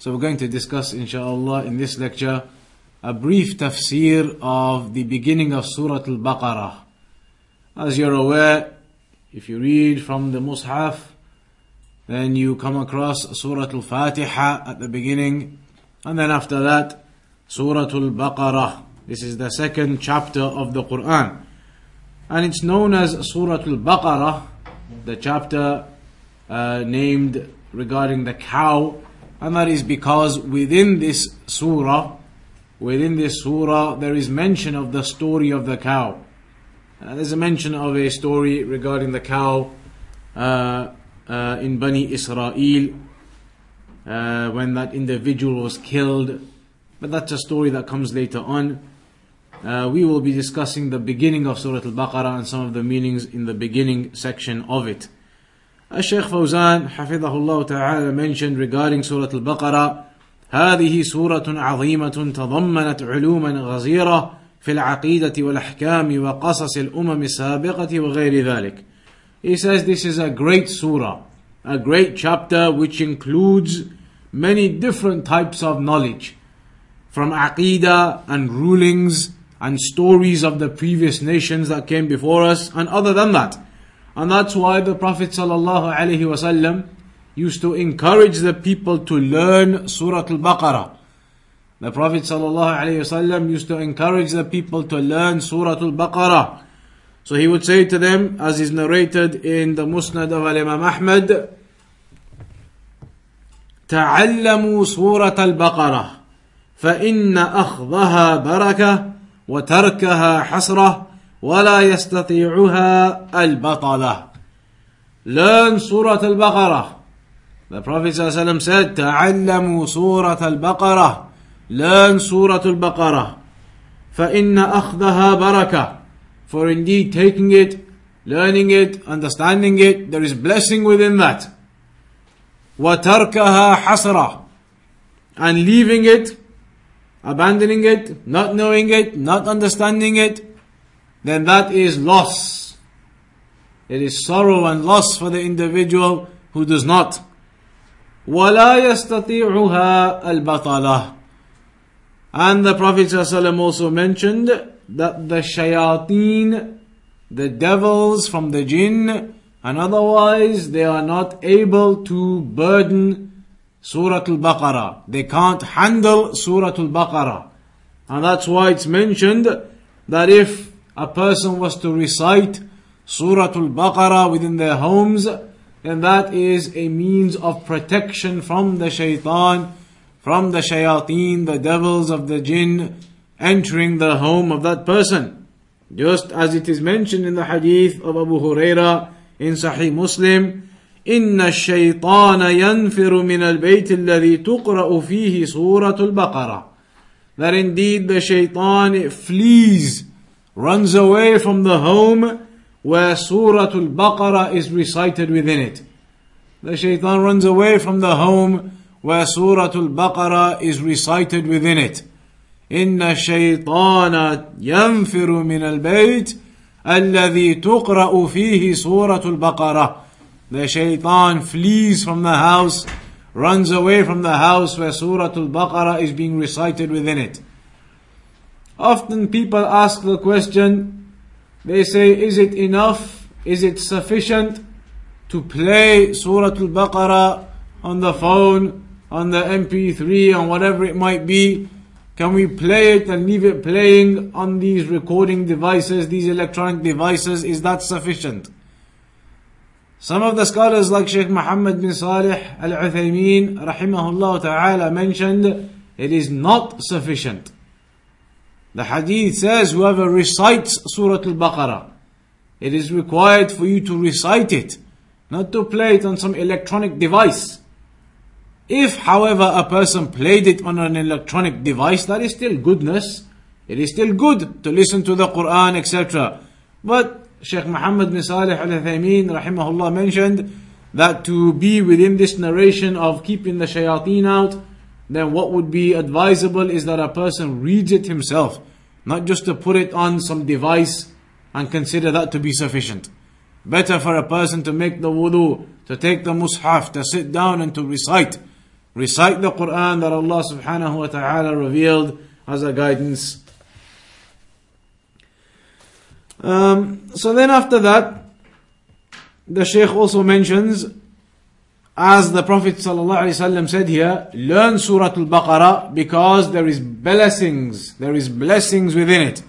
So we're going to discuss inshallah in this lecture a brief tafsir of the beginning of Surah Al-Baqarah. As you're aware, if you read from the Mus'haf, then you come across Surah Al-Fatiha at the beginning, and then after that, Surah Al-Baqarah. This is the second chapter of the Quran. And it's known as Surah Al-Baqarah, the chapter uh, named regarding the cow, and that is because within this surah, within this surah, there is mention of the story of the cow. Uh, there's a mention of a story regarding the cow uh, uh, in Bani Israel uh, when that individual was killed. But that's a story that comes later on. Uh, we will be discussing the beginning of Surah Al Baqarah and some of the meanings in the beginning section of it. الشيخ فوزان حفظه الله تعالى mentioned regarding سورة البقرة هذه سورة عظيمة تضمنت علوما غزيرة في العقيدة والأحكام وقصص الأمم السابقة وغير ذلك. He says this is a great surah, a great chapter which includes many different types of knowledge from aqidah and rulings and stories of the previous nations that came before us and other than that. And that's why the Prophet ﷺ used to encourage the people to learn Surah Al-Baqarah. The Prophet ﷺ used to encourage the people to learn Surah Al-Baqarah. So he would say to them, as is narrated in the Musnad of Imam Ahmad, تعلموا سورة البقرة فإن أخذها بركة وتركها حسرة ولا يستطيعها البطلة Learn Surah Al-Baqarah. The Prophet ﷺ said, تعلموا سورة البقرة. Learn Surah Al-Baqarah. فإن أخذها بركة. For indeed taking it, learning it, understanding it, there is blessing within that. وتركها حسرة. And leaving it, abandoning it, not knowing it, not understanding it, then that is loss. It is sorrow and loss for the individual who does not. وَلَا يَسْتَطِيعُهَا الْبَطَلَةِ And the Prophet ﷺ also mentioned that the shayateen, the devils from the jinn, and otherwise they are not able to burden Surah Al-Baqarah. They can't handle Surah Al-Baqarah. And that's why it's mentioned that if a person was to recite Surah Al-Baqarah within their homes, then that is a means of protection from the shaitan, from the shayateen, the devils of the jinn, entering the home of that person. Just as it is mentioned in the hadith of Abu Huraira in Sahih Muslim, إن الشيطان ينفر من البيت الذي تقرأ فيه سورة البقرة. That indeed the shaitan flees runs away from the home where Surah Al-Baqarah is recited within it. The shaitan runs away from the home where Surah Al-Baqarah is recited within it. إن الشيطان ينفر من البيت الذي تقرأ فيه سورة البقرة. The shaitan flees from the house, runs away from the house where Surah Al-Baqarah is being recited within it. Often people ask the question, they say, is it enough? Is it sufficient to play Surah Al-Baqarah on the phone, on the MP3, on whatever it might be? Can we play it and leave it playing on these recording devices, these electronic devices? Is that sufficient? Some of the scholars like Sheikh Muhammad bin Salih al-Uthaymeen rahimahullah ta'ala mentioned it is not sufficient. The hadith says whoever recites Surah Al-Baqarah, it is required for you to recite it, not to play it on some electronic device. If, however, a person played it on an electronic device, that is still goodness. It is still good to listen to the Quran, etc. But Sheikh Muhammad bin Salih al Uthaymeen, rahimahullah, mentioned that to be within this narration of keeping the shayateen out, then what would be advisable is that a person reads it himself, not just to put it on some device and consider that to be sufficient. Better for a person to make the wudu, to take the mushaf, to sit down and to recite. Recite the Quran that Allah subhanahu wa ta'ala revealed as a guidance. Um, so then after that, the Shaykh also mentions, as the Prophet ﷺ said here, learn Surah Al-Baqarah because there is blessings, there is blessings within it.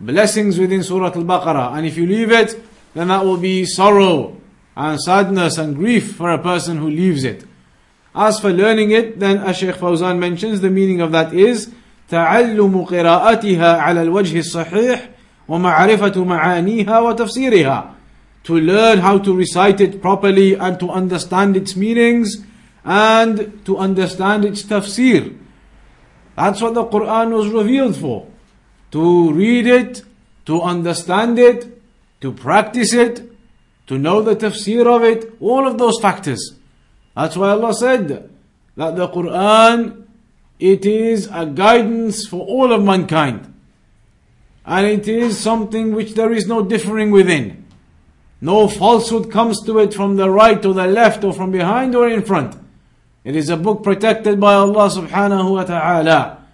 Blessings within Surah Al-Baqarah. And if you leave it, then that will be sorrow and sadness and grief for a person who leaves it. As for learning it, then as Shaykh Fawzan mentions, the meaning of that is تعلم قراءتها على الوجه الصحيح ومعرفة معانيها وتفسيرها to learn how to recite it properly and to understand its meanings and to understand its tafsir. That's what the Quran was revealed for. To read it, to understand it, to practice it, to know the tafsir of it, all of those factors. That's why Allah said that the Quran, it is a guidance for all of mankind. And it is something which there is no differing within. No falsehood comes to it from the right or the left or from behind or in front. It is a book protected by Allah subhanahu wa ta'ala.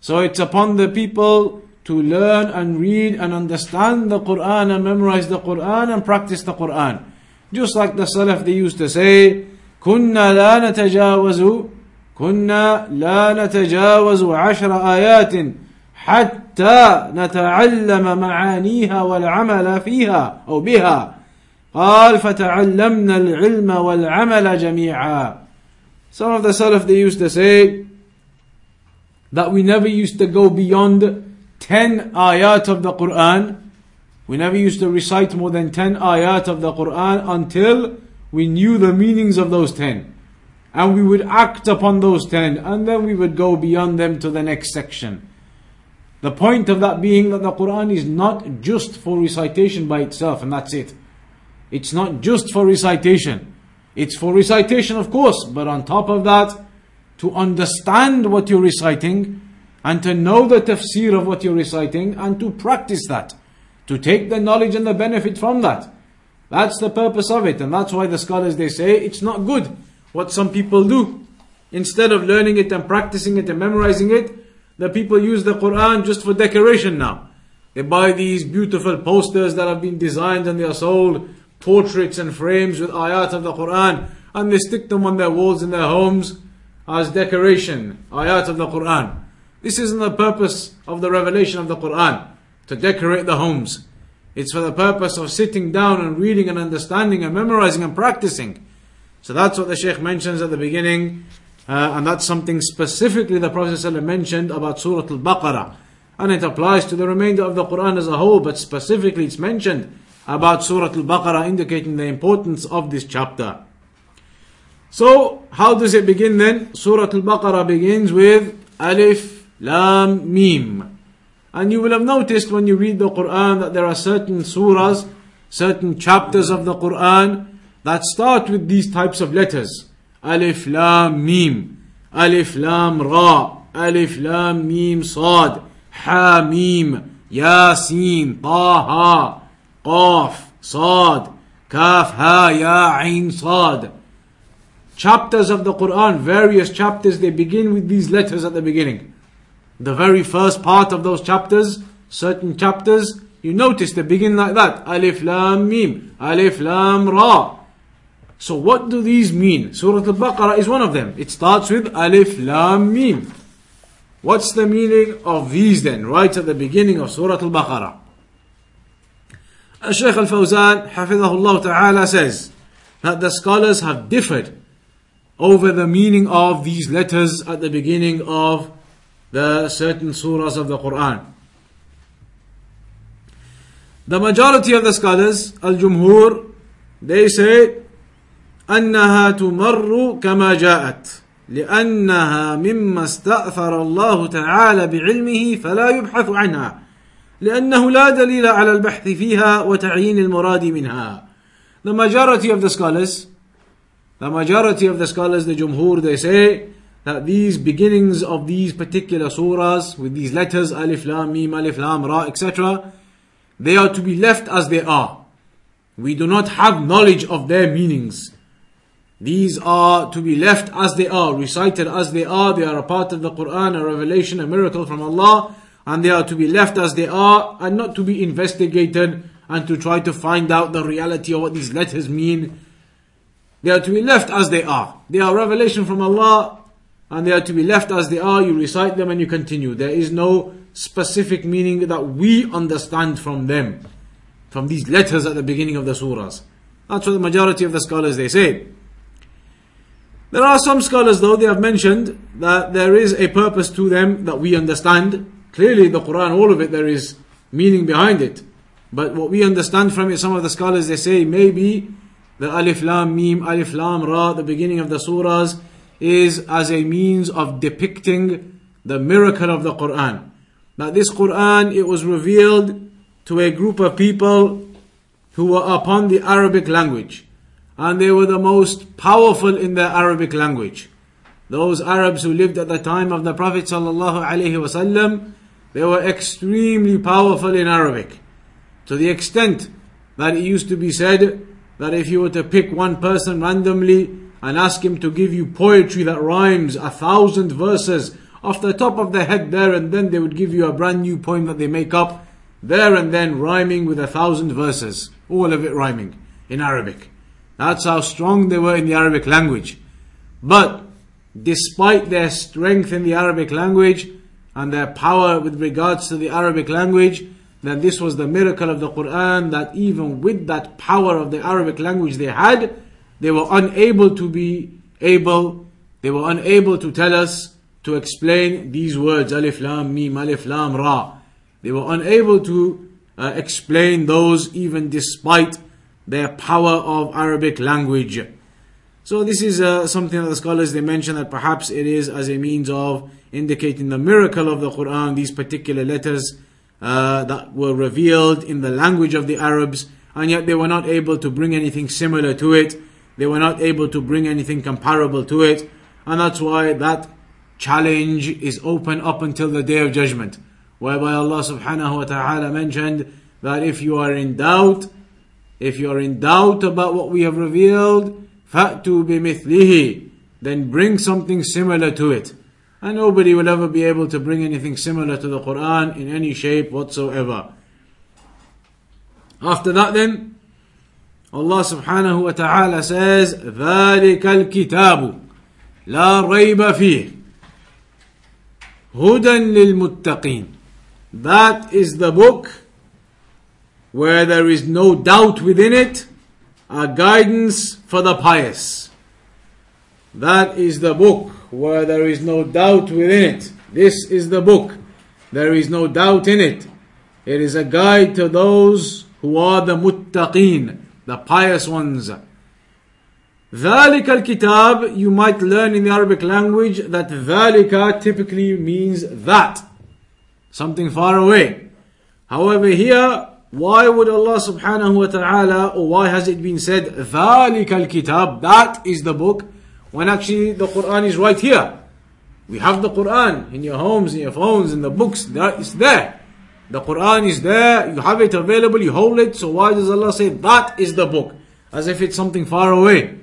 So it's upon the people to learn and read and understand the Quran and memorize the Quran and practice the Quran. Just like the Salaf they used to say, كنا لا نتجاوز كنا لا نتجاوز عشر آيات حتى نتعلم معانيها والعمل فيها أو بها قال فتعلمنا العلم والعمل جميعا Some of the Salaf they used to say that we never used to go beyond 10 ayat of the Quran. We never used to recite more than 10 ayat of the Quran until we knew the meanings of those 10. And we would act upon those 10 and then we would go beyond them to the next section. The point of that being that the Quran is not just for recitation by itself and that's it. It's not just for recitation. It's for recitation, of course, but on top of that, to understand what you're reciting and to know the tafsir of what you're reciting and to practice that, to take the knowledge and the benefit from that. That's the purpose of it, and that's why the scholars they say it's not good what some people do. Instead of learning it and practicing it and memorizing it, the people use the Quran just for decoration now. They buy these beautiful posters that have been designed and they are sold portraits and frames with ayat of the Quran and they stick them on their walls in their homes as decoration, ayat of the Quran. This isn't the purpose of the revelation of the Quran, to decorate the homes. It's for the purpose of sitting down and reading and understanding and memorizing and practicing. So that's what the Shaykh mentions at the beginning, uh, and that's something specifically the Prophet mentioned about Surah Al Baqarah. And it applies to the remainder of the Quran as a whole, but specifically it's mentioned about Surah Al Baqarah, indicating the importance of this chapter. So, how does it begin then? Surah Al Baqarah begins with Alif Lam Mim. And you will have noticed when you read the Quran that there are certain surahs, certain chapters of the Quran that start with these types of letters. Alif Lam Mim. Alif Lam Ra. Alif Lam Mim Sad. Ha Mim. Yasin. Taha. Qaf, Sad, Kaf, Ha, Ya, Ain, Sad. Chapters of the Quran, various chapters, they begin with these letters at the beginning. The very first part of those chapters, certain chapters, you notice they begin like that. Alif, Lam, Mim. Alif, Lam, Ra. So what do these mean? Surah Al-Baqarah is one of them. It starts with Alif, Lam, Mim. What's the meaning of these then, right at the beginning of Surah Al-Baqarah? Shaykh Al Fawzan, Hafidahullah Ta'ala, says that the scholars have differed over the meaning of these letters at the beginning of the certain surahs of the Quran. The majority of the scholars, Al Jumhur, they say أنها تمر كما جاءت لأنها مما استأثر الله تعالى بعلمه فلا يبحث عنها لأنه لا دليل على البحث فيها وتعيين المراد منها The majority of the scholars The majority of the scholars, the Jumhur, they say that these beginnings of these particular surahs with these letters Alif Lam Mim Alif Lam Ra etc they are to be left as they are we do not have knowledge of their meanings these are to be left as they are recited as they are they are a part of the Quran a revelation a miracle from Allah and they are to be left as they are and not to be investigated and to try to find out the reality of what these letters mean they are to be left as they are they are revelation from Allah and they are to be left as they are. You recite them and you continue. There is no specific meaning that we understand from them, from these letters at the beginning of the surahs. That's what the majority of the scholars they say. There are some scholars though, they have mentioned that there is a purpose to them that we understand. Clearly the Quran, all of it, there is meaning behind it. But what we understand from it, some of the scholars they say maybe the Alif Lam Mim, Alif Lam Ra, the beginning of the surahs, is as a means of depicting the miracle of the Quran. That this Quran, it was revealed to a group of people who were upon the Arabic language. And they were the most powerful in the Arabic language. Those Arabs who lived at the time of the Prophet ﷺ, they were extremely powerful in Arabic. To the extent that it used to be said that if you were to pick one person randomly and ask him to give you poetry that rhymes a thousand verses off the top of the head there and then they would give you a brand new poem that they make up there and then rhyming with a thousand verses all of it rhyming in Arabic that's how strong they were in the Arabic language but despite their strength in the Arabic language and their power with regards to the Arabic language then this was the miracle of the Quran that even with that power of the Arabic language they had they were unable to be able, they were unable to tell us to explain these words, Alif Lam Mim, Alif Lam Ra. They were unable to uh, explain those even despite their power of Arabic language. So this is uh, something that the scholars they mention that perhaps it is as a means of indicating the miracle of the Quran, these particular letters uh, that were revealed in the language of the Arabs, and yet they were not able to bring anything similar to it. They were not able to bring anything comparable to it. And that's why that challenge is open up until the day of judgment. Whereby Allah subhanahu wa ta'ala mentioned that if you are in doubt, if you are in doubt about what we have revealed, فَأْتُوا بِمِثْلِهِ Then bring something similar to it. And nobody will ever be able to bring anything similar to the Quran in any shape whatsoever. After that then, Allah subhanahu wa ta'ala says, ذَلِكَ الْكِتَابُ لَا رَيْبَ فِيهِ هُدًى لِلْمُتَّقِينَ That is the book where there is no doubt within it, a guidance for the pious. That is the book where there is no doubt within it. This is the book. There is no doubt in it. It is a guide to those who are the muttaqeen the pious ones. ذلك الكتاب, you might learn in the Arabic language that ذلك typically means that. Something far away. However, here, why would Allah subhanahu wa ta'ala, or why has it been said, ذلك الكتاب, that is the book, when actually the Quran is right here. We have the Quran in your homes, in your phones, in the books, it's there. The Quran is there, you have it available, you hold it, so why does Allah say that is the book? As if it's something far away.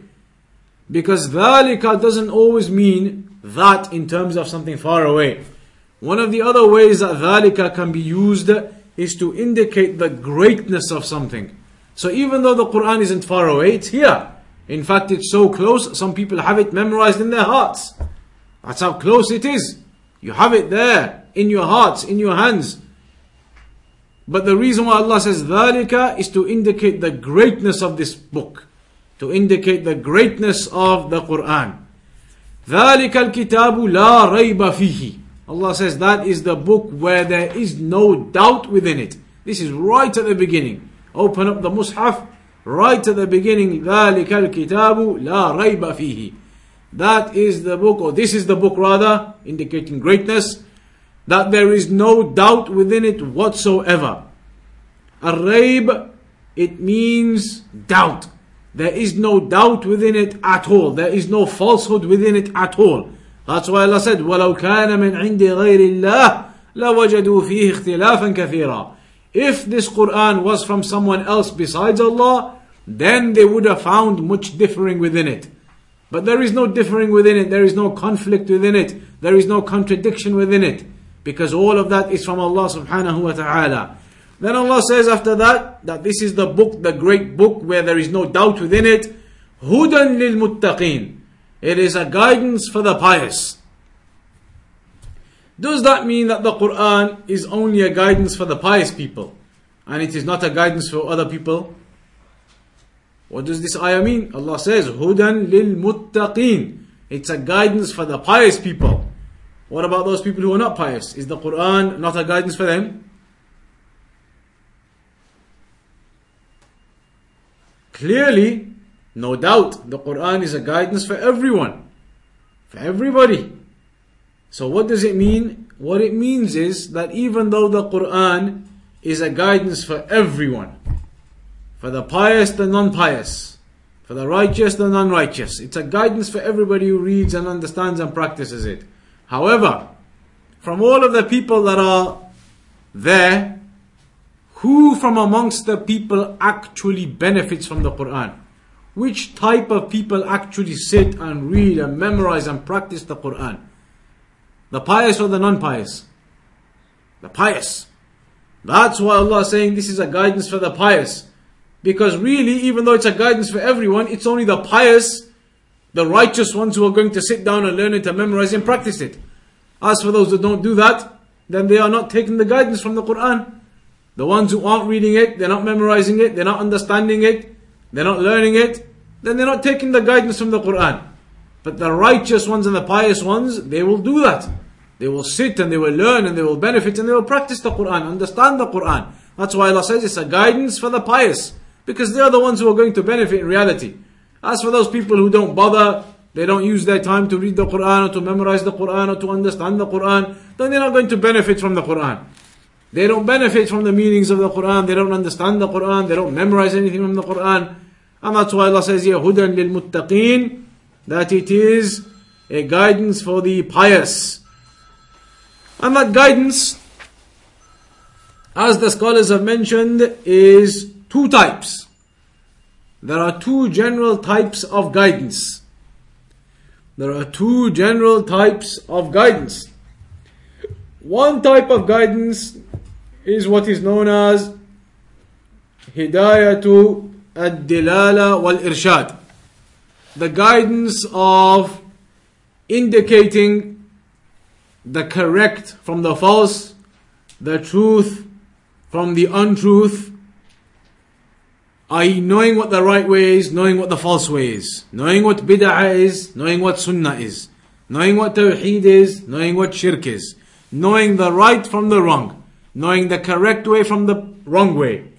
Because dhalika doesn't always mean that in terms of something far away. One of the other ways that dhalika can be used is to indicate the greatness of something. So even though the Quran isn't far away, it's here. In fact, it's so close, some people have it memorized in their hearts. That's how close it is. You have it there, in your hearts, in your hands. But the reason why Allah says ذَلِكَ is to indicate the greatness of this book. To indicate the greatness of the Quran. ذَلِكَ الْكِتَابُ لَا رَيْبَ فِيهِ Allah says that is the book where there is no doubt within it. This is right at the beginning. Open up the Mus'haf, right at the beginning. ذَلِكَ الْكِتَابُ لَا رَيْبَ فِيهِ that is the book, or this is the book rather, indicating greatness, that there is no doubt within it whatsoever. Ar-Rayb, it means doubt. There is no doubt within it at all. There is no falsehood within it at all. That's why Allah said, وَلَوْ كَانَ مِنْ عِنْدِ غَيْرِ اللَّهِ لَوَجَدُوا فِيهِ اخْتِلَافًا كَثِيرًا if this Quran was from someone else besides Allah, then they would have found much differing within it. But there is no differing within it, there is no conflict within it, there is no contradiction within it, because all of that is from Allah subhanahu wa ta'ala. Then Allah says after that, that this is the book, the great book where there is no doubt within it, Hudan lil muttaqeen. It is a guidance for the pious. Does that mean that the Quran is only a guidance for the pious people and it is not a guidance for other people? What does this ayah mean? Allah says, Hudan lil muttaqeen. It's a guidance for the pious people. What about those people who are not pious? Is the Quran not a guidance for them? Clearly, no doubt, the Quran is a guidance for everyone. For everybody. So what does it mean? What it means is that even though the Quran is a guidance for everyone, for the pious, the non-pious, for the righteous, the non-righteous. It's a guidance for everybody who reads and understands and practices it. However, from all of the people that are there, who from amongst the people actually benefits from the Quran? Which type of people actually sit and read and memorize and practice the Quran? The pious or the non-pious? The pious. That's why Allah is saying this is a guidance for the pious. Because really, even though it's a guidance for everyone, it's only the pious, the righteous ones who are going to sit down and learn it and memorize and practice it. As for those that don't do that, then they are not taking the guidance from the Quran. The ones who aren't reading it, they're not memorizing it, they're not understanding it, they're not learning it, then they're not taking the guidance from the Quran. But the righteous ones and the pious ones, they will do that. They will sit and they will learn and they will benefit and they will practice the Quran, understand the Quran. That's why Allah says it's a guidance for the pious because they are the ones who are going to benefit in reality. As for those people who don't bother, they don't use their time to read the Quran or to memorize the Quran or to understand the Quran, then they're not going to benefit from the Quran. They don't benefit from the meanings of the Quran, they don't understand the Quran, they don't memorize anything from the Quran. And that's why Allah says here, Hudan lil muttaqeen, that it is a guidance for the pious. And that guidance, as the scholars have mentioned, is two types. There are two general types of guidance. There are two general types of guidance. One type of guidance is what is known as Hidayatu ad-dilala wal-irshad. The guidance of indicating the correct from the false, the truth from the untruth, i.e., knowing what the right way is, knowing what the false way is, knowing what bid'ah is, knowing what sunnah is, knowing what tawheed is, knowing what shirk is, knowing the right from the wrong, knowing the correct way from the wrong way.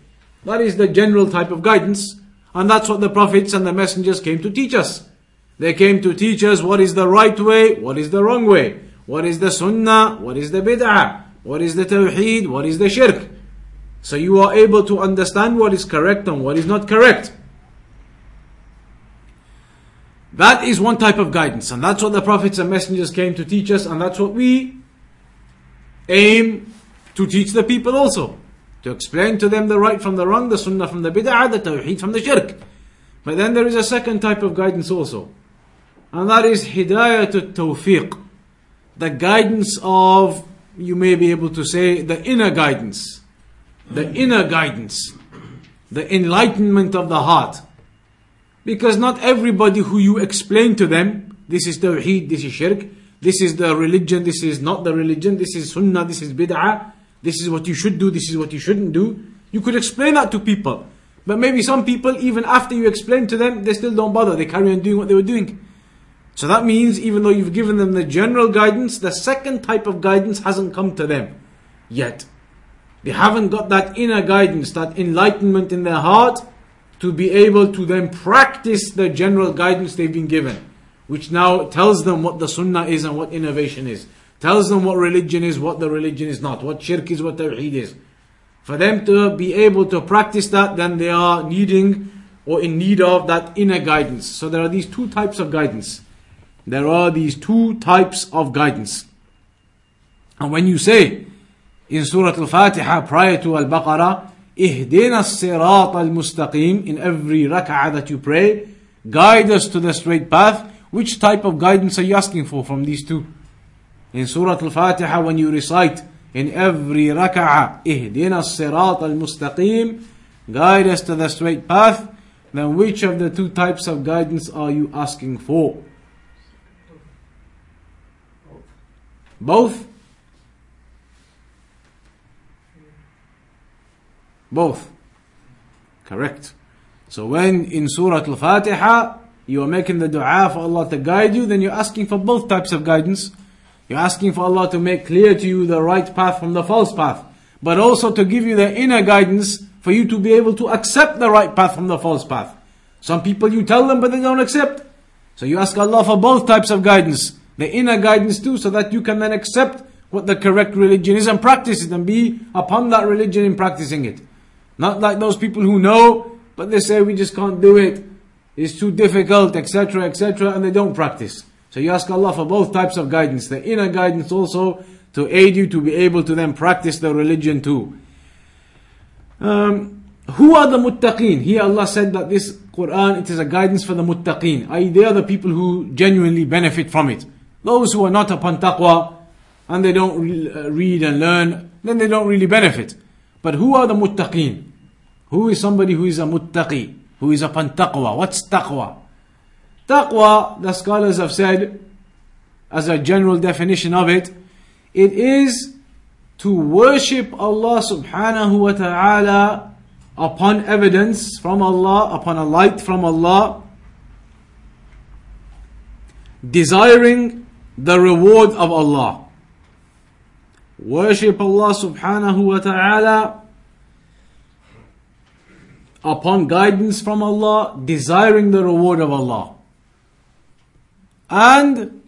That is the general type of guidance, and that's what the prophets and the messengers came to teach us. They came to teach us what is the right way, what is the wrong way, what is the sunnah, what is the bid'ah, what is the tawheed, what is the shirk. So you are able to understand what is correct and what is not correct. That is one type of guidance, and that's what the prophets and messengers came to teach us, and that's what we aim to teach the people also. To explain to them the right from the wrong, the sunnah from the bid'ah, the tawheed from the shirk. But then there is a second type of guidance also, and that is hidayah to tawfiq, the guidance of, you may be able to say, the inner guidance the inner guidance, the enlightenment of the heart. Because not everybody who you explain to them, this is tawheed, this is shirk, this is the religion, this is not the religion, this is sunnah, this is bid'ah, this is what you should do, this is what you shouldn't do. You could explain that to people. But maybe some people, even after you explain to them, they still don't bother. They carry on doing what they were doing. So that means even though you've given them the general guidance, the second type of guidance hasn't come to them yet. They haven't got that inner guidance, that enlightenment in their heart to be able to then practice the general guidance they've been given. which now tells them what the sunnah is and what innovation is. Tells them what religion is, what the religion is not, what shirk is, what tawheed is. For them to be able to practice that, then they are needing or in need of that inner guidance. So there are these two types of guidance. There are these two types of guidance. And when you say in Surah Al-Fatiha prior to Al-Baqarah, Ihdina sirat al-mustaqim in every rak'ah that you pray, guide us to the straight path. Which type of guidance are you asking for from these two? In Surah Al-Fatiha when you recite in every rak'ah, Ihdina sirat al-mustaqim, guide us to the straight path, then which of the two types of guidance are you asking for? Both? Both. Correct. So when in Surah Al-Fatiha, you are making the dua for Allah to guide you, then you're asking for both types of guidance. You're asking for Allah to make clear to you the right path from the false path, but also to give you the inner guidance for you to be able to accept the right path from the false path. Some people you tell them, but they don't accept. So you ask Allah for both types of guidance, the inner guidance too, so that you can then accept what the correct religion is and practice it and be upon that religion in practicing it. Not like those people who know, but they say we just can't do it. It's too difficult, etc., etc., and they don't practice. So you ask Allah for both types of guidance, the inner guidance also to aid you to be able to then practice the religion too. Um, who are the muttaqeen? Here Allah said that this Quran, it is a guidance for the muttaqeen. I.e. they are the people who genuinely benefit from it. Those who are not upon taqwa and they don't uh, read and learn, then they don't really benefit. But who are the muttaqeen? Who is somebody who is a muttaqi? Who is upon taqwa? What's taqwa? Taqwa, the scholars have said, as a general definition of it, it is to worship Allah subhanahu wa ta'ala upon evidence from Allah, upon a light from Allah, desiring the reward of Allah. Worship Allah subhanahu wa ta'ala upon guidance from Allah, desiring the reward of Allah. And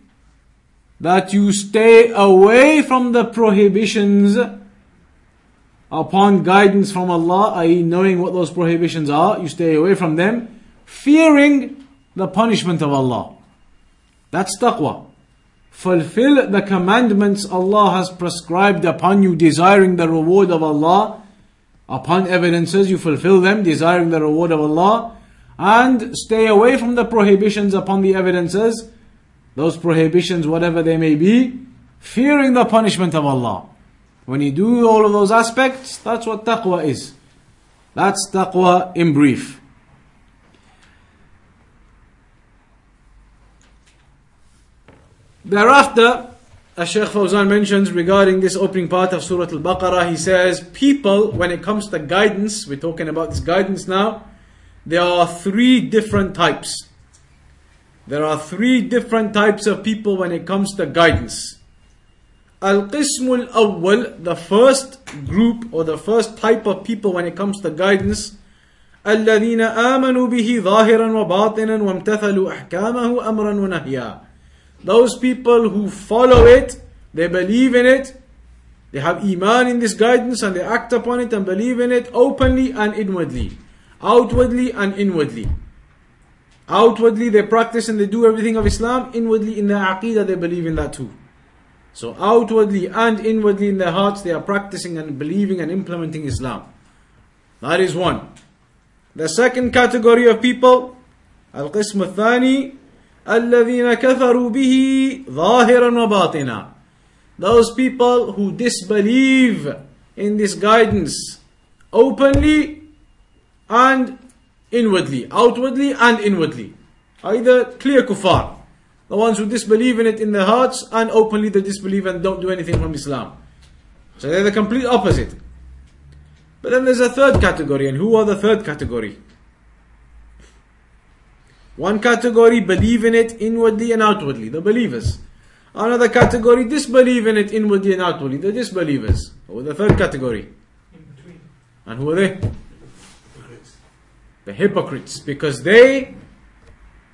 that you stay away from the prohibitions upon guidance from Allah, i.e., knowing what those prohibitions are, you stay away from them, fearing the punishment of Allah. That's taqwa. Fulfill the commandments Allah has prescribed upon you, desiring the reward of Allah Upon evidences, you fulfill them, desiring the reward of Allah, and stay away from the prohibitions upon the evidences, those prohibitions, whatever they may be, fearing the punishment of Allah. When you do all of those aspects, that's what taqwa is. That's taqwa in brief. Thereafter, as Shaykh Fawzan mentions regarding this opening part of Surah Al Baqarah, he says, People, when it comes to guidance, we're talking about this guidance now, there are three different types. There are three different types of people when it comes to guidance. Al Qismul Awwal, the first group or the first type of people when it comes to guidance, الذين آمنوا به ظاهرا وباطنا وامتثلوا أحكامه أمرا ونهيا those people who follow it, they believe in it, they have iman in this guidance and they act upon it and believe in it openly and inwardly, outwardly and inwardly. Outwardly they practice and they do everything of Islam, inwardly in their aqidah they believe in that too. So outwardly and inwardly in their hearts they are practicing and believing and implementing Islam. That is one. The second category of people, al-qism al-thani, الذين كفروا به ظاهرا وباطنا those people who disbelieve in this guidance openly and inwardly outwardly and inwardly either clear kuffar the ones who disbelieve in it in their hearts and openly they disbelieve and don't do anything from Islam so they're the complete opposite but then there's a third category and who are the third category one category believe in it inwardly and outwardly, the believers. Another category disbelieve in it inwardly and outwardly, the disbelievers. Or the third category. And who are they? The hypocrites. Because they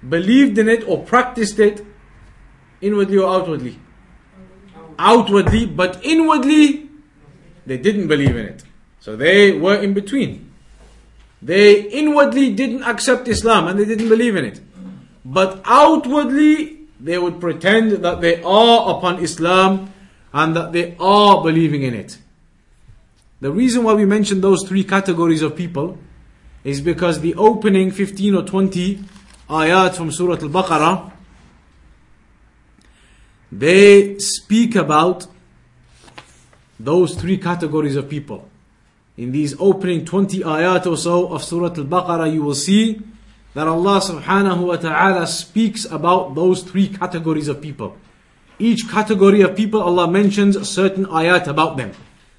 believed in it or practiced it inwardly or outwardly? Outwardly, but inwardly they didn't believe in it. So they were in between. They inwardly didn't accept Islam and they didn't believe in it. But outwardly they would pretend that they are upon Islam and that they are believing in it. The reason why we mention those three categories of people is because the opening 15 or 20 ayat from Surah Al Baqarah they speak about those three categories of people. In these opening 20 ayat or so of Surah Al Baqarah, you will see that Allah subhanahu wa ta'ala speaks about those three categories of people. Each category of people, Allah mentions certain ayat about them.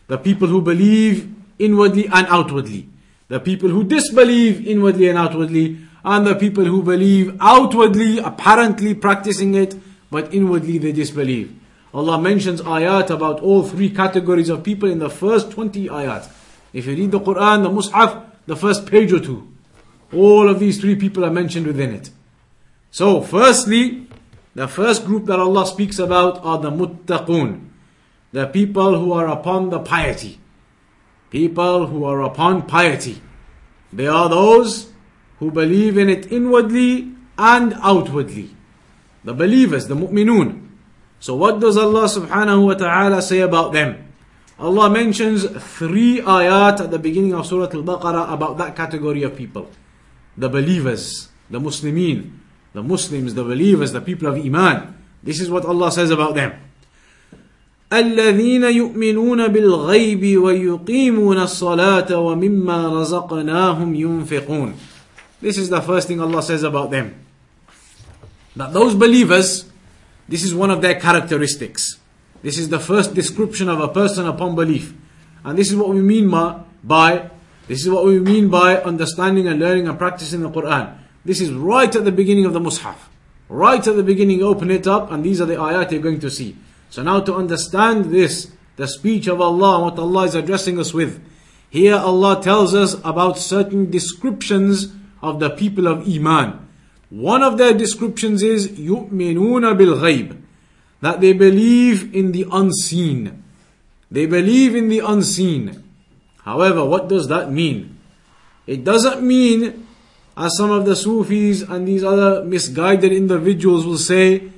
The people who believe inwardly and outwardly. The people who disbelieve inwardly and outwardly. And the people who believe outwardly, apparently practicing it, but inwardly they disbelieve. Allah mentions ayat about all three categories of people in the first 20 ayat. If you read the Quran, the Mus'haf, the first page or two, all of these three people are mentioned within it. So, firstly, the first group that Allah speaks about are the muttaqun, the people who are upon the piety. People who are upon piety. They are those who believe in it inwardly and outwardly the believers, the mu'minun. So what does Allah subhanahu wa ta'ala say about them? Allah mentions three ayat at the beginning of Surah Al-Baqarah about that category of people. The believers, the Muslimin, the Muslims, the believers, the people of Iman. This is what Allah says about them. الذين يؤمنون بالغيب ويقيمون الصلاة ومما رزقناهم ينفقون This is the first thing Allah says about them. That those believers, this is one of their characteristics. This is the first description of a person upon belief. And this is what we mean by, this is what we mean by understanding and learning and practicing the Quran. This is right at the beginning of the Mus'haf. Right at the beginning, open it up and these are the ayat you're going to see. So now to understand this, the speech of Allah, what Allah is addressing us with. Here Allah tells us about certain descriptions of the people of Iman. One of their descriptions is يُؤْمِنُونَ بِالْغَيْبِ That they believe in the unseen. They believe in the unseen. However, what does that mean? It doesn't mean, as some of the Sufis and these other misguided individuals will say,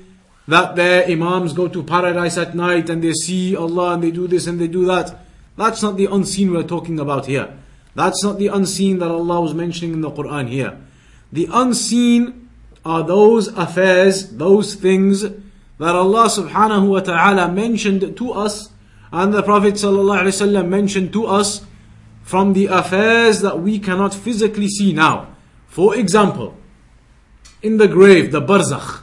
that their imams go to paradise at night and they see Allah and they do this and they do that. That's not the unseen we're talking about here. That's not the unseen that Allah was mentioning in the Quran here. The unseen are those affairs, those things that Allah subhanahu wa ta'ala mentioned to us and the Prophet ﷺ mentioned to us from the affairs that we cannot physically see now. For example, in the grave, the barzakh.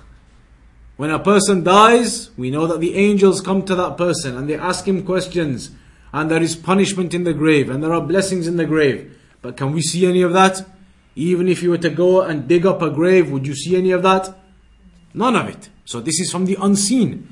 When a person dies, we know that the angels come to that person and they ask him questions and there is punishment in the grave and there are blessings in the grave. But can we see any of that? Even if you were to go and dig up a grave, would you see any of that? None of it. So this is from the unseen.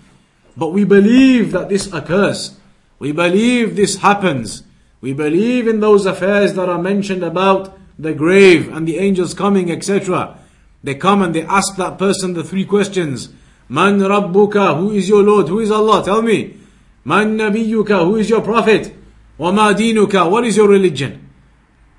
But we believe that this occurs. We believe this happens. We believe in those affairs that are mentioned about the grave and the angels coming, etc. They come and they ask that person the three questions. Man Rabbuka, who is your Lord? Who is Allah? Tell me. Man Nabiyuka, who is your Prophet? Wama dinuka, what is your religion?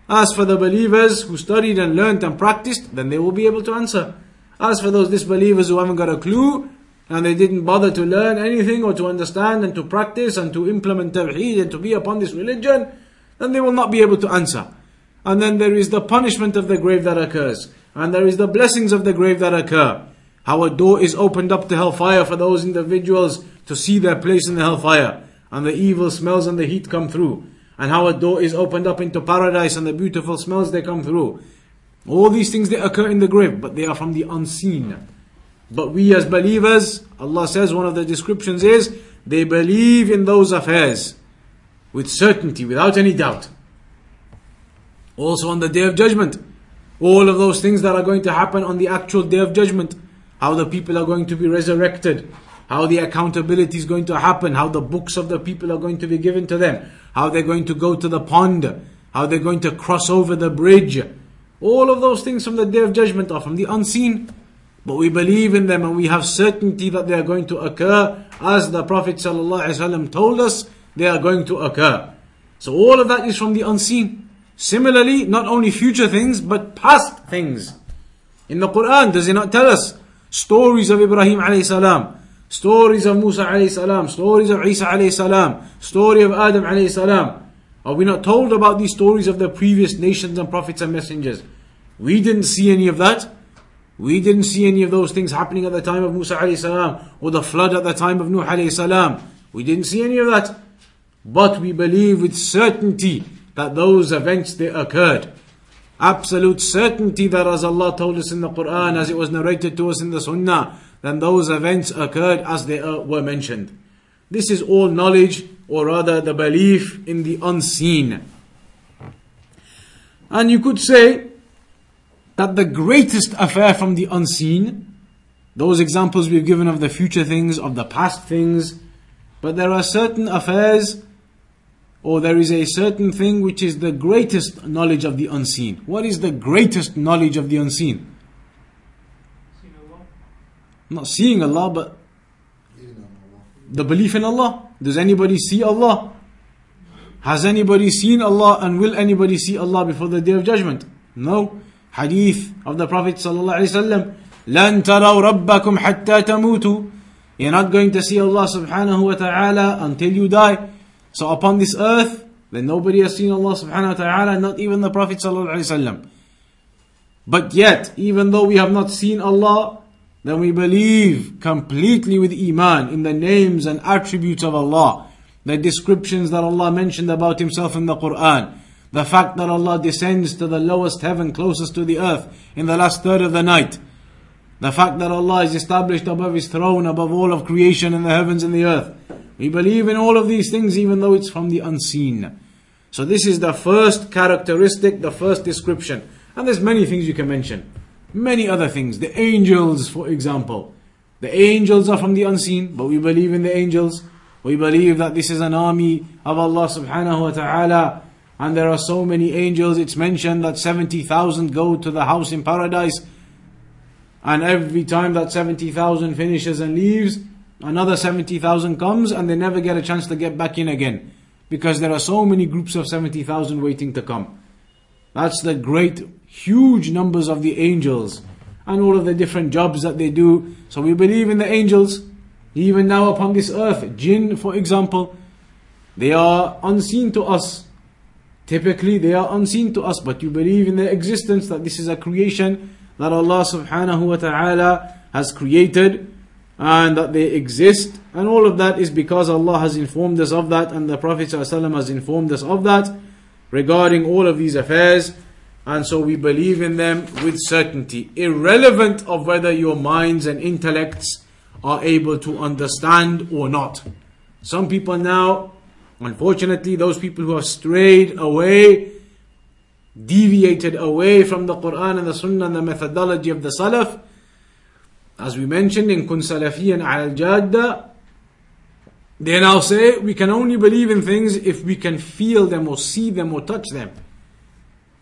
As for the believers who studied and learnt and practiced, then they will be able to answer. As for those disbelievers who haven't got a clue, and they didn't bother to learn anything or to understand and to practice and to implement tawheed and to be upon this religion, then they will not be able to answer. And then there is the punishment of the grave that occurs. And there is the blessings of the grave that occur. How a door is opened up to hellfire for those individuals to see their place in the hellfire. And the evil smells and the heat come through and how a door is opened up into paradise and the beautiful smells they come through. All these things they occur in the grave, but they are from the unseen. But we as believers, Allah says one of the descriptions is they believe in those affairs with certainty, without any doubt. Also on the day of judgment, all of those things that are going to happen on the actual day of judgment, how the people are going to be resurrected, how the accountability is going to happen, how the books of the people are going to be given to them, how they're going to go to the pond, how they're going to cross over the bridge. All of those things from the day of judgment are from the unseen. But we believe in them and we have certainty that they are going to occur as the Prophet ﷺ told us they are going to occur. So all of that is from the unseen. Similarly, not only future things, but past things. In the Quran, does it not tell us stories of Ibrahim alayhi salam, stories of Musa alayhi salam, stories of Isa alayhi salam, story of Adam alayhi salam? Are we not told about these stories of the previous nations and prophets and messengers? We didn't see any of that. We didn't see any of those things happening at the time of Musa alayhi salam or the flood at the time of Nuh alayhi salam. We didn't see any of that. But we believe with certainty that those events they occurred. Absolute certainty that as Allah told us in the Quran, as it was narrated to us in the Sunnah, then those events occurred as they uh, were mentioned. This is all knowledge, or rather the belief in the unseen. And you could say that the greatest affair from the unseen, those examples we've given of the future things, of the past things, but there are certain affairs or there is a certain thing which is the greatest knowledge of the unseen. What is the greatest knowledge of the unseen? Not seeing Allah, but the belief in Allah. Does anybody see Allah? Has anybody seen Allah and will anybody see Allah before the day of judgment? No. Hadith of the Prophet sallallahu alaihi wasallam. لن تروا ربكم حتى تموتوا. You're not going to see Allah subhanahu wa ta'ala until you die. So upon this earth, then nobody has seen Allah subhanahu wa ta'ala, not even the Prophet sallallahu. But yet, even though we have not seen Allah, then we believe completely with Iman in the names and attributes of Allah, the descriptions that Allah mentioned about Himself in the Quran, the fact that Allah descends to the lowest heaven closest to the earth in the last third of the night, the fact that Allah is established above His throne, above all of creation in the heavens and the earth. We believe in all of these things even though it's from the unseen. So this is the first characteristic, the first description. And there's many things you can mention. Many other things. The angels, for example. The angels are from the unseen, but we believe in the angels. We believe that this is an army of Allah subhanahu wa ta'ala. And there are so many angels. It's mentioned that 70,000 go to the house in paradise. And every time that 70,000 finishes and leaves, another 70,000 comes and they never get a chance to get back in again. Because there are so many groups of 70,000 waiting to come. That's the great, huge numbers of the angels and all of the different jobs that they do. So we believe in the angels. Even now upon this earth, jinn, for example, they are unseen to us. Typically, they are unseen to us, but you believe in their existence that this is a creation that Allah subhanahu wa ta'ala has created and that they exist. And all of that is because Allah has informed us of that and the Prophet ﷺ has informed us of that regarding all of these affairs. And so we believe in them with certainty, irrelevant of whether your minds and intellects are able to understand or not. Some people now, unfortunately, those people who have strayed away, deviated away from the Quran and the Sunnah and the methodology of the Salaf, as we mentioned in Kun Salafiyan al Jadda, they now say we can only believe in things if we can feel them or see them or touch them.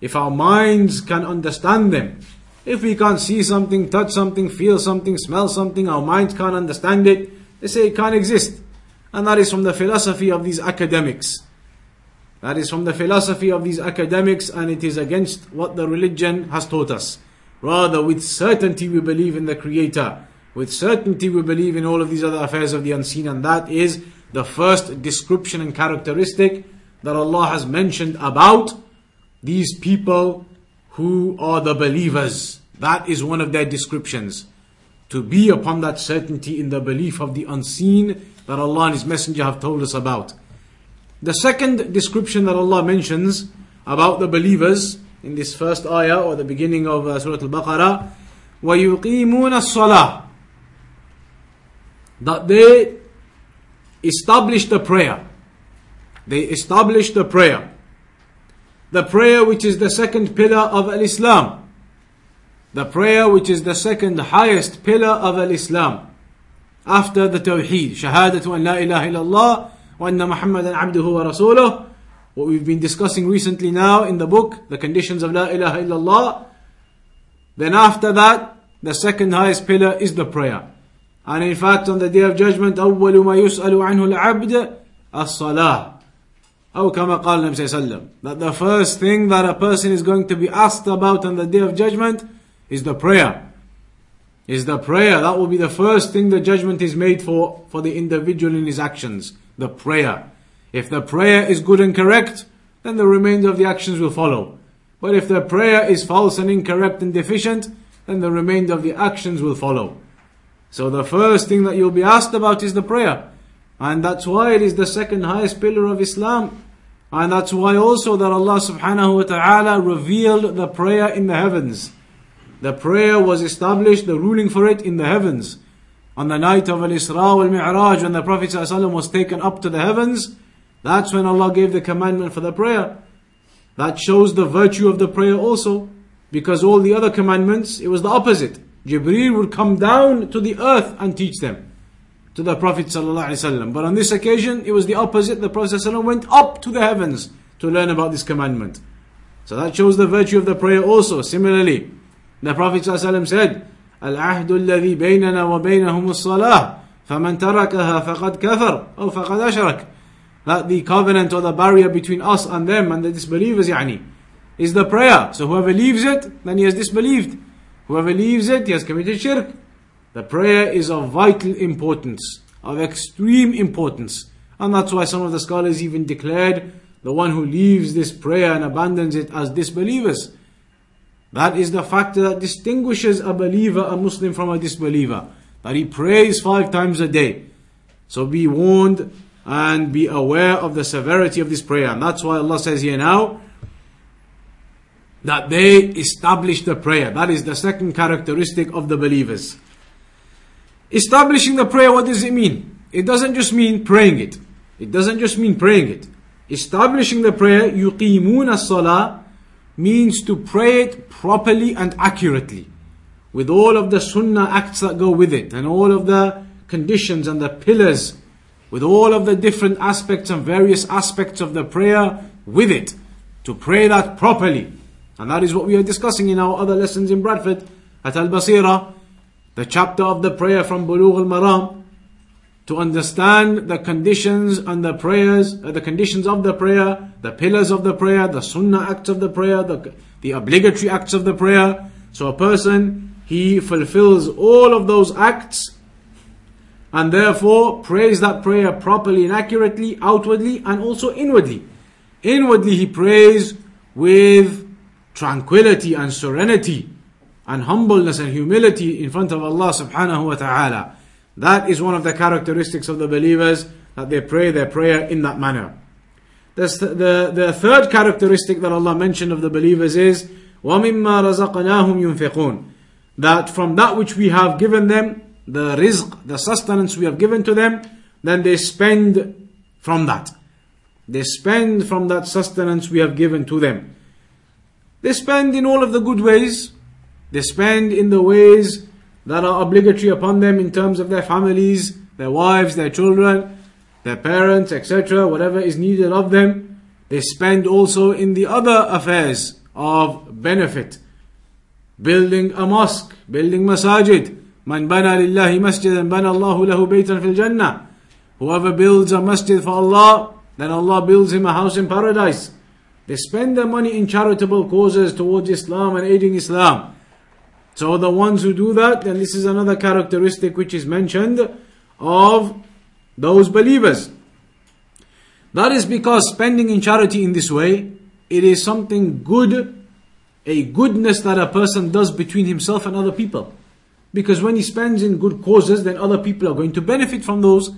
If our minds can understand them. If we can't see something, touch something, feel something, smell something, our minds can't understand it, they say it can't exist. And that is from the philosophy of these academics. That is from the philosophy of these academics, and it is against what the religion has taught us. Rather, with certainty we believe in the Creator. With certainty we believe in all of these other affairs of the unseen, and that is the first description and characteristic that Allah has mentioned about these people who are the believers. That is one of their descriptions. To be upon that certainty in the belief of the unseen that Allah and His Messenger have told us about. The second description that Allah mentions about the believers in this first ayah or the beginning of uh, Surah Al-Baqarah, وَيُقِيمُونَ الصَّلَاةِ That they establish the prayer. They establish the prayer. The prayer which is the second pillar of Al-Islam. The prayer which is the second highest pillar of Al-Islam. After the Tawheed, Shahadatu an la ilaha illallah wa anna Muhammadan abduhu wa rasuluh what we've been discussing recently now in the book, the conditions of La ilaha illallah. Then after that, the second highest pillar is the prayer. And in fact, on the day of judgment, أول ما يسأل عنه العبد الصلاة. أو كما قال النبي صلى الله عليه وسلم. That the first thing that a person is going to be asked about on the day of judgment is the prayer. Is the prayer. That will be the first thing the judgment is made for, for the individual in his actions. The prayer. If the prayer is good and correct, then the remainder of the actions will follow. But if the prayer is false and incorrect and deficient, then the remainder of the actions will follow. So the first thing that you'll be asked about is the prayer. And that's why it is the second highest pillar of Islam. And that's why also that Allah subhanahu wa ta'ala revealed the prayer in the heavens. The prayer was established, the ruling for it in the heavens. On the night of Al-Isra wal-Mi'raj, when the Prophet was taken up to the heavens, that's when Allah gave the commandment for the prayer. That shows the virtue of the prayer also. Because all the other commandments, it was the opposite. Jibreel would come down to the earth and teach them to the Prophet ﷺ. But on this occasion, it was the opposite. The Prophet ﷺ went up to the heavens to learn about this commandment. So that shows the virtue of the prayer also. Similarly, the Prophet ﷺ said, العهد الذي بيننا وبينهم الصلاة فمن تركها فقد كفر أو فقد أشرك that the covenant or the barrier between us and them and the disbelievers يعني is the prayer so whoever leaves it then he has disbelieved Whoever leaves it, he has committed shirk. The prayer is of vital importance, of extreme importance. And that's why some of the scholars even declared the one who leaves this prayer and abandons it as disbelievers. That is the factor that distinguishes a believer, a Muslim from a disbeliever. That he prays five times a day. So be warned and be aware of the severity of this prayer. And that's why Allah says here now, that they establish the prayer. That is the second characteristic of the believers. Establishing the prayer, what does it mean? It doesn't just mean praying it. It doesn't just mean praying it. Establishing the prayer, yuqimuna salah, means to pray it properly and accurately. With all of the sunnah acts that go with it, and all of the conditions and the pillars, with all of the different aspects and various aspects of the prayer with it. To pray that properly. And that is what we are discussing in our other lessons in Bradford at Al Basira, the chapter of the prayer from Bulugh al Maram, to understand the conditions and the prayers, uh, the conditions of the prayer, the pillars of the prayer, the sunnah acts of the prayer, the, the obligatory acts of the prayer. So a person, he fulfills all of those acts and therefore prays that prayer properly and accurately, outwardly and also inwardly. Inwardly he prays with tranquility and serenity and humbleness and humility in front of Allah subhanahu wa ta'ala. That is one of the characteristics of the believers that they pray their prayer in that manner. The, the, the third characteristic that Allah mentioned of the believers is وَمِمَّا رَزَقْنَاهُمْ يُنْفِقُونَ That from that which we have given them, the rizq, the sustenance we have given to them, then they spend from that. They spend from that sustenance we have given to them. They spend in all of the good ways. They spend in the ways that are obligatory upon them in terms of their families, their wives, their children, their parents, etc., whatever is needed of them. They spend also in the other affairs of benefit. Building a mosque, building masajid. Man bana lillahi masjidan bana Allahu lahu baytan fil jannah. Whoever builds a masjid for Allah, then Allah builds him a house in paradise. They spend their money in charitable causes towards Islam and aiding Islam. So the ones who do that, then this is another characteristic which is mentioned of those believers. That is because spending in charity in this way, it is something good, a goodness that a person does between himself and other people. Because when he spends in good causes, then other people are going to benefit from those.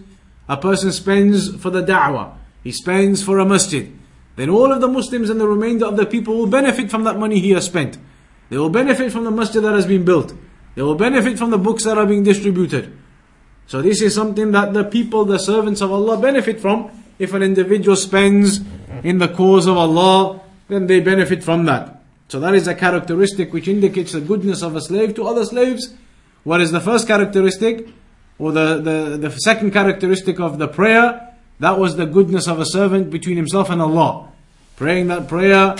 A person spends for the da'wah, he spends for a masjid, then all of the Muslims and the remainder of the people will benefit from that money he has spent. They will benefit from the masjid that has been built. They will benefit from the books that are being distributed. So this is something that the people, the servants of Allah benefit from. If an individual spends in the cause of Allah, then they benefit from that. So that is a characteristic which indicates the goodness of a slave to other slaves. What is the first characteristic? Or the, the, the second characteristic of the prayer? That was the goodness of a servant between himself and Allah. Praying that prayer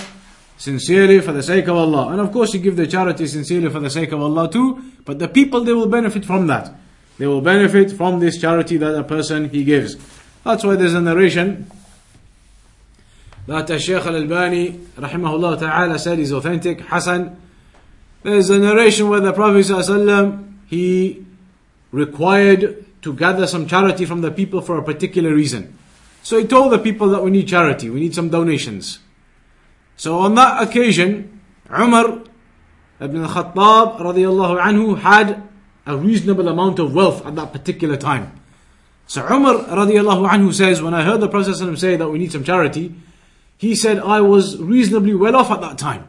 sincerely for the sake of Allah. And of course you give the charity sincerely for the sake of Allah too, but the people they will benefit from that. They will benefit from this charity that a person he gives. That's why there's a narration that Shaykh al-Albani rahimahullah ta'ala said is authentic, Hassan. There's a narration where the Prophet ﷺ, he required to gather some charity from the people for a particular reason. So he told the people that we need charity, we need some donations. So on that occasion, Umar ibn al-Khattab radiallahu anhu had a reasonable amount of wealth at that particular time. So Umar radiallahu anhu says, when I heard the Prophet say that we need some charity, he said, I was reasonably well off at that time.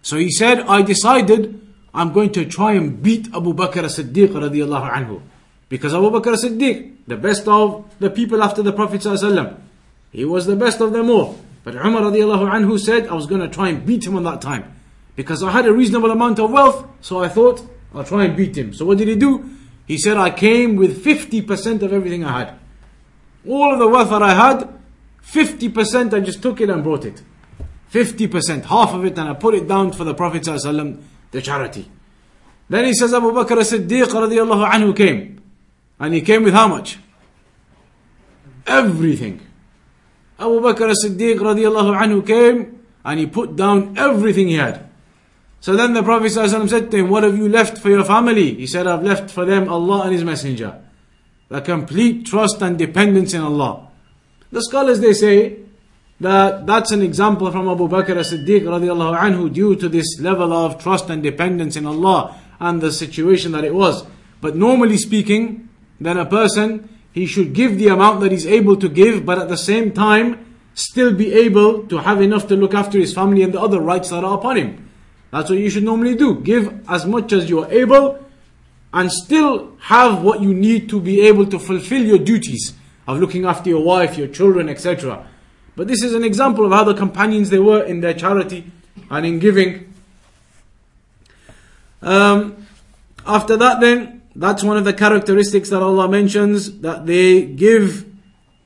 So he said, I decided I'm going to try and beat Abu Bakr as-Siddiq radiallahu anhu. Because Abu Bakr as-Siddiq, the best of the people after the Prophet ﷺ, he was the best of them all. But Umar radiallahu anhu said, I was going to try and beat him on that time. Because I had a reasonable amount of wealth, so I thought, I'll try and beat him. So what did he do? He said, I came with 50% of everything I had. All of the wealth that I had, 50% I just took it and brought it. 50%, half of it, and I put it down for the Prophet ﷺ, the charity. Then he says Abu Bakr as-Siddiq radiallahu anhu came. And he came with how much? Everything. Abu Bakr as-Siddiq radiallahu anhu came and he put down everything he had. So then the Prophet ﷺ said to him, What have you left for your family? He said, I've left for them Allah and His Messenger. The complete trust and dependence in Allah. The scholars they say that that's an example from Abu Bakr as-Siddiq radiallahu anhu due to this level of trust and dependence in Allah and the situation that it was. But normally speaking, then a person, he should give the amount that he's able to give, but at the same time, still be able to have enough to look after his family and the other rights that are upon him. That's what you should normally do. Give as much as you are able and still have what you need to be able to fulfill your duties of looking after your wife, your children, etc. But this is an example of how the companions they were in their charity and in giving. Um, after that, then, that's one of the characteristics that Allah mentions that they give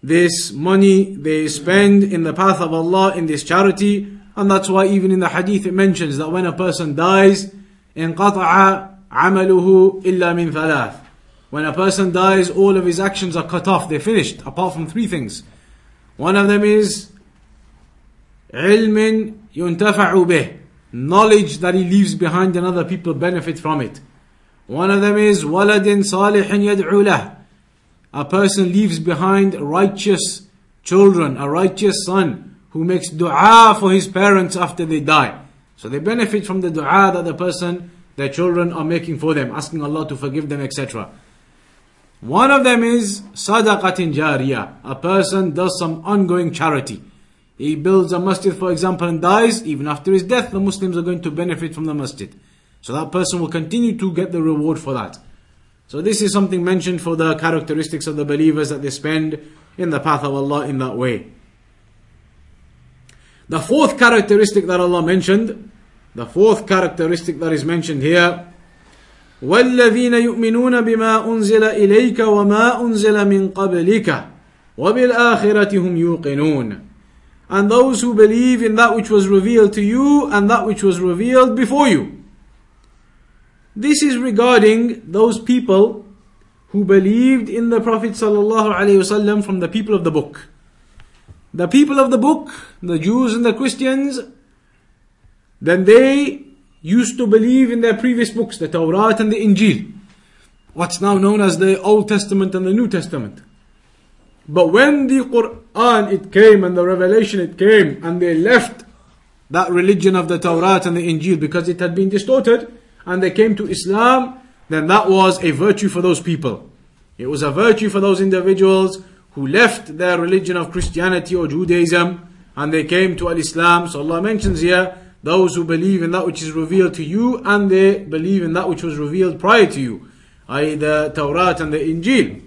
this money, they spend in the path of Allah in this charity, and that's why even in the hadith it mentions that when a person dies, in qata'a amaluhu illa min thalath. When a person dies, all of his actions are cut off, they're finished, apart from three things. One of them is علم ينتفع به. Knowledge that he leaves behind and other people benefit from it. One of them is ولد صالح يدعو له. A person leaves behind righteous children, a righteous son who makes dua for his parents after they die. So they benefit from the dua that the person, their children are making for them, asking Allah to forgive them, etc. One of them is sadaqatin jariyah. A person does some ongoing charity. He builds a masjid, for example, and dies. Even after his death, the Muslims are going to benefit from the masjid. So that person will continue to get the reward for that. So this is something mentioned for the characteristics of the believers that they spend in the path of Allah in that way. The fourth characteristic that Allah mentioned, the fourth characteristic that is mentioned here, والذين يؤمنون بما أنزل إليك وما أنزل من قبلك وبالآخرة هم يوقنون And those who believe in that which was revealed to you and that which was revealed before you. This is regarding those people who believed in the Prophet ﷺ from the people of the book. The people of the book, the Jews and the Christians, then they used to believe in their previous books, the Torah and the Injil, what's now known as the Old Testament and the New Testament. But when the Quran it came and the revelation it came and they left that religion of the Torah and the Injil because it had been distorted and they came to Islam, then that was a virtue for those people. It was a virtue for those individuals who left their religion of Christianity or Judaism and they came to Al-Islam. So Allah mentions here those who believe in that which is revealed to you and they believe in that which was revealed prior to you, i.e. the Torah and the Injil.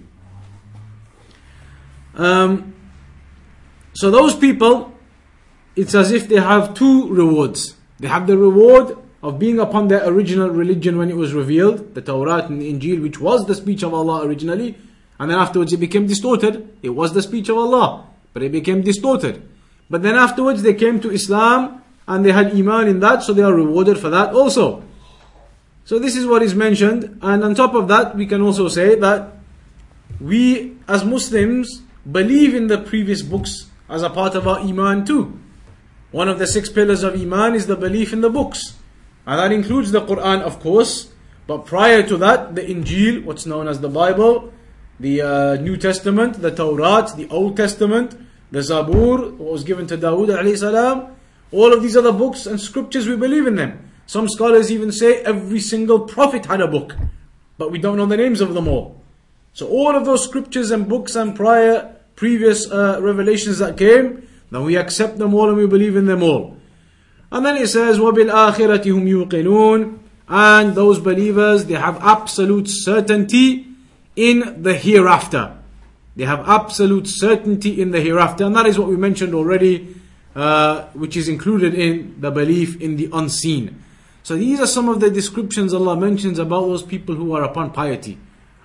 Um, so those people, it's as if they have two rewards. They have the reward of being upon their original religion when it was revealed, the Torah and the Injil, which was the speech of Allah originally, and then afterwards it became distorted. It was the speech of Allah, but it became distorted. But then afterwards they came to Islam and they had iman in that, so they are rewarded for that also. So this is what is mentioned, and on top of that, we can also say that we as Muslims believe in the previous books as a part of our iman too. One of the six pillars of iman is the belief in the books, and that includes the Quran, of course. But prior to that, the Injil, what's known as the Bible, the uh, New Testament, the Torah, the Old Testament, the Zabur, what was given to Dawood alayhi salam, all of these other books and scriptures, we believe in them. Some scholars even say every single prophet had a book, but we don't know the names of them all. So all of those scriptures and books and prior, previous uh, revelations that came, then we accept them all and we believe in them all. And then it says, وَبِالْآخِرَةِ هُمْ يُوقِنُونَ And those believers, they have absolute certainty in the hereafter. They have absolute certainty in the hereafter. And that is what we mentioned already, uh, which is included in the belief in the unseen. So these are some of the descriptions Allah mentions about those people who are upon piety.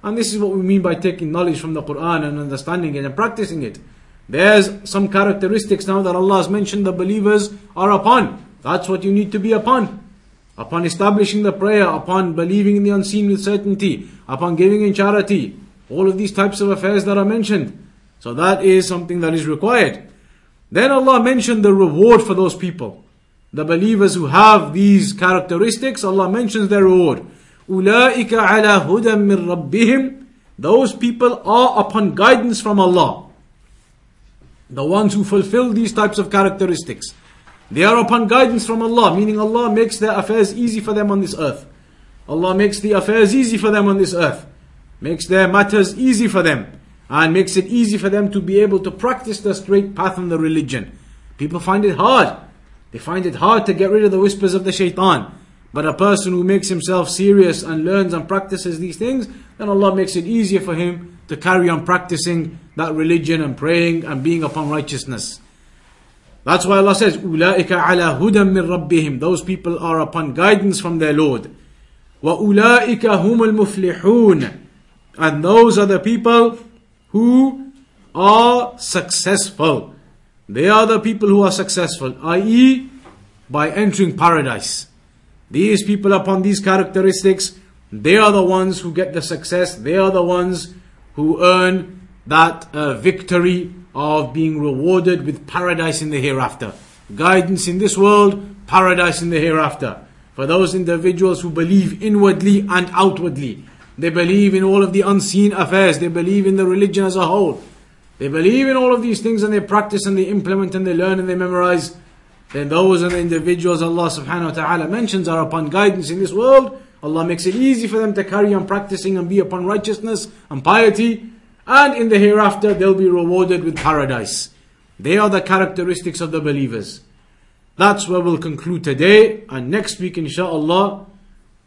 And this is what we mean by taking knowledge from the Quran and understanding it and practicing it. There's some characteristics now that Allah has mentioned the believers are upon. That's what you need to be upon. Upon establishing the prayer, upon believing in the unseen with certainty, upon giving in charity, all of these types of affairs that are mentioned. So that is something that is required. Then Allah mentioned the reward for those people. The believers who have these characteristics, Allah mentions their reward. أُولَٰئِكَ عَلَى هُدًى مِّن رَبِّهِمْ Those people are upon guidance from Allah. The ones who fulfill these types of characteristics. They are upon guidance from Allah, meaning Allah makes their affairs easy for them on this earth. Allah makes the affairs easy for them on this earth. Makes their matters easy for them. And makes it easy for them to be able to practice the straight path in the religion. People find it hard. They find it hard to get rid of the whispers of the shaitan. But a person who makes himself serious and learns and practices these things, then Allah makes it easier for him to carry on practicing that religion and praying and being upon righteousness. That's why Allah says, أُولَٰئِكَ عَلَى هُدًى مِّن رَبِّهِمْ Those people are upon guidance from their Lord. وَأُولَٰئِكَ هُمُ الْمُفْلِحُونَ And those are the people who are successful. They are the people who are successful, i.e., by entering paradise. These people upon these characteristics, they are the ones who get the success, they are the ones who earn that uh, victory of being rewarded with paradise in the hereafter. Guidance in this world, paradise in the hereafter. For those individuals who believe inwardly and outwardly, they believe in all of the unseen affairs, they believe in the religion as a whole, they believe in all of these things and they practice and they implement and they learn and they memorize, then those are the individuals Allah subhanahu wa ta'ala mentions are upon guidance in this world. Allah makes it easy for them to carry on practicing and be upon righteousness and piety and in the hereafter they'll be rewarded with paradise. They are the characteristics of the believers. That's where we'll conclude today, and next week, inshallah,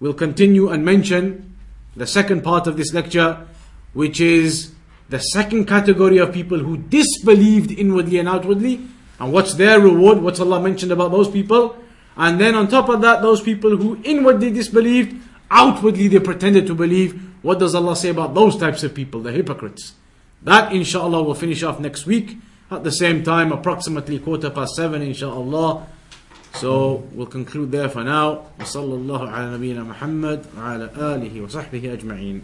we'll continue and mention the second part of this lecture, which is the second category of people who disbelieved inwardly and outwardly, and what's their reward, what's Allah mentioned about those people. And then on top of that, those people who inwardly disbelieved, outwardly they pretended to believe, what does Allah say about those types of people, the hypocrites? That inshallah will finish off next week at the same time, approximately quarter past seven, inshallah. So we'll conclude there for now. وصلى الله على نبينا محمد وعلى آله وصحبه أجمعين.